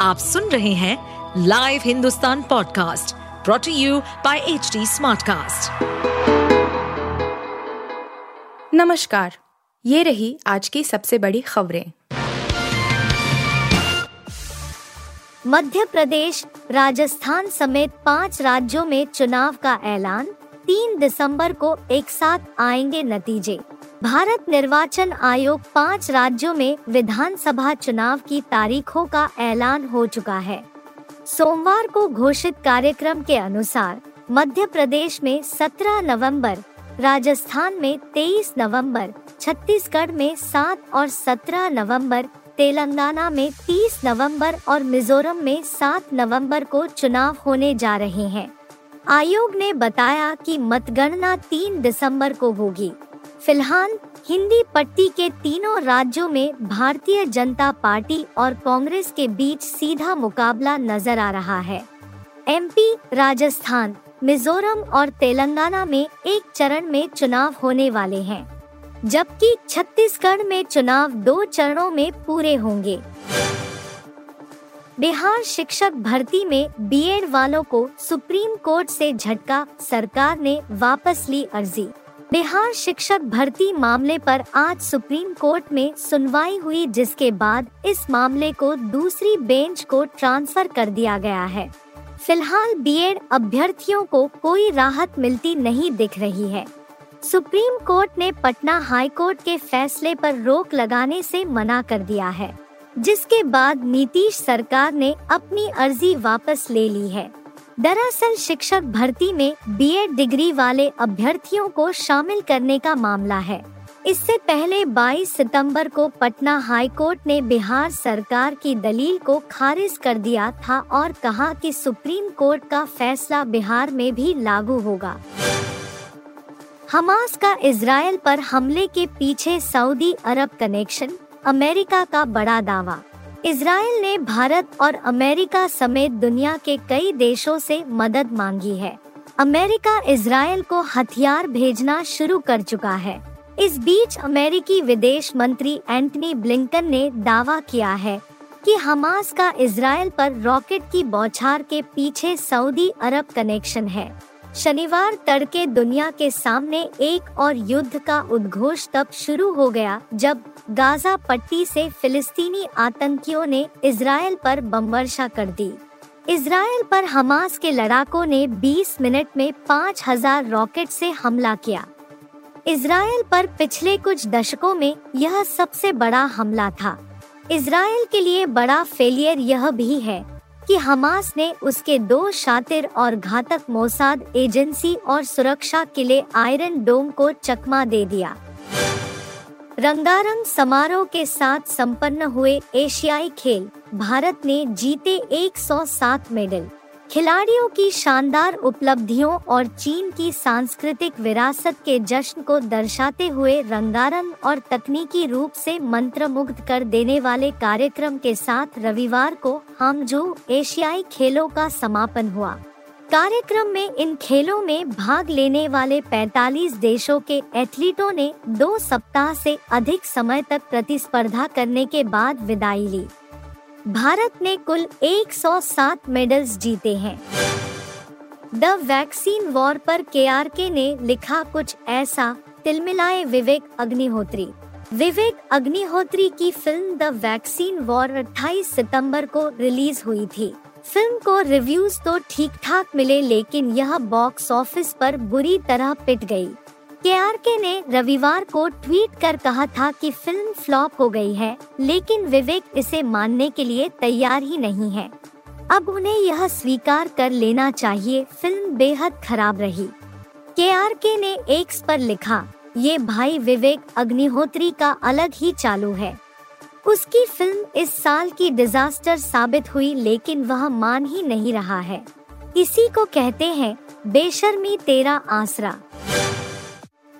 आप सुन रहे हैं live Hindustan podcast brought to you by H Smartcast. नमस्कार ये रही आज की सबसे बड़ी खबरें मध्य प्रदेश राजस्थान समेत पाँच राज्यों में चुनाव का ऐलान तीन दिसंबर को एक साथ आएँगे नतीजे भारत निर्वाचन आयोग पाँच राज्यों में विधानसभा चुनाव की तारीखों का ऐलान हो चुका है। सोमवार को घोषित कार्यक्रम के अनुसार मध्य प्रदेश में 17 नवंबर, राजस्थान में 23 नवंबर, छत्तीसगढ़ में 7 और 17 नवंबर, तेलंगाना में 30 नवंबर और मिजोरम में 7 नवंबर को चुनाव होने जा रहे हैं। आयोग ने बताया कि मतगणना 3 दिसंबर को होगी। फ़िलहाल, हिंदी पट्टी के तीनों राज्यों में भारतीय जनता पार्टी और कांग्रेस के बीच सीधा मुकाबला नज़र आ रहा है। एमपी राजस्थान, मिजोरम और तेलंगाना में एक चरण में चुनाव होने वाले हैं, जबकि छत्तीसगढ़ में चुनाव दो चरणों में पूरे होंगे। बिहार शिक्षक भर्ती में बीएड वालों को सुप्रीम कोर्ट से झटका, सरकार ने वापस ली अर्जी। बिहार शिक्षक भर्ती मामले पर आज सुप्रीम कोर्ट में सुनवाई हुई, जिसके बाद इस मामले को दूसरी बेंच को ट्रांसफ़र कर दिया गया है। फ़िलहाल बीएड अभ्यर्थियों को कोई राहत मिलती नहीं दिख रही है। सुप्रीम कोर्ट ने पटना हाई कोर्ट के फैसले पर रोक लगाने से मना कर दिया है, जिसके बाद नीतीश सरकार ने अपनी अर्जी वापस ले ली है। दरअसल शिक्षक भर्ती में बीएड डिग्री वाले अभ्यर्थियों को शामिल करने का मामला है। इससे पहले 22 सितंबर को पटना हाई कोर्ट ने बिहार सरकार की दलील को खारिज कर दिया था और कहा कि सुप्रीम कोर्ट का फैसला बिहार में भी लागू होगा। हमास का इसराइल पर हमले के पीछे सऊदी अरब कनेक्शन, अमेरिका का बड़ा दावा। इसराइल ने भारत और अमेरिका समेत दुनिया के कई देशों से मदद मांगी है। अमेरिका इसराइल को हथियार भेजना शुरू कर चुका है। इस बीच अमेरिकी विदेश मंत्री एंटनी ब्लिंकन ने दावा किया है कि हमास का इसराइल पर रॉकेट की बौछार के पीछे सऊदी अरब कनेक्शन है। शनिवार तड़के दुनिया के सामने एक और युद्ध का उद्घोष तब शुरू हो गया, जब गाजा पट्टी से फिलिस्तीनी आतंकियों ने इसराइल पर बम वर्षा कर दी। इसराइल पर हमास के लड़ाकों ने 20 मिनट में 5000 रॉकेट से हमला किया। इसराइल पर पिछले कुछ दशकों में यह सबसे बड़ा हमला था। इसराइल के लिए बड़ा फेलियर यह भी है कि हमास ने उसके दो शातिर और घातक मोसाद एजेंसी और सुरक्षा किले आयरन डोम को चकमा दे दिया। रंगारंग समारोह के साथ संपन्न हुए एशियाई खेल, भारत ने जीते 107 मेडल। खिलाड़ियों की शानदार उपलब्धियों और चीन की सांस्कृतिक विरासत के जश्न को दर्शाते हुए रंगारंग और तकनीकी रूप से मंत्रमुग्ध कर देने वाले कार्यक्रम के साथ रविवार को हामजू एशियाई खेलों का समापन हुआ। कार्यक्रम में इन खेलों में भाग लेने वाले 45 देशों के एथलीटों ने दो सप्ताह से अधिक समय तक प्रतिस्पर्धा करने के बाद विदाई ली। भारत ने कुल 107 मेडल्स जीते हैं। द वैक्सीन वॉर पर के ने लिखा कुछ ऐसा, तिलमिलाए विवेक अग्निहोत्री। विवेक अग्निहोत्री की फ़िल्म द वैक्सीन वॉर 28 सितंबर को रिलीज़ हुई थी। फ़िल्म को रिव्यूज़ तो ठीक ठाक मिले, लेकिन यह बॉक्स ऑफ़िस पर बुरी तरह पिट गई। के आर के ने रविवार को ट्वीट कर कहा था कि फ़िल्म फ्लॉप हो गई है, लेकिन विवेक इसे मानने के लिए तैयार ही नहीं है। अब उन्हें यह स्वीकार कर लेना चाहिए, फ़िल्म बेहद खराब रही। के आर के ने एक्स पर लिखा, ये भाई विवेक अग्निहोत्री का अलग ही चालू है। उसकी फ़िल्म इस साल की डिजास्टर साबित हुई, लेकिन वह मान ही नहीं रहा है। इसी को कहते हैं, बेशर्मी तेरा आसरा।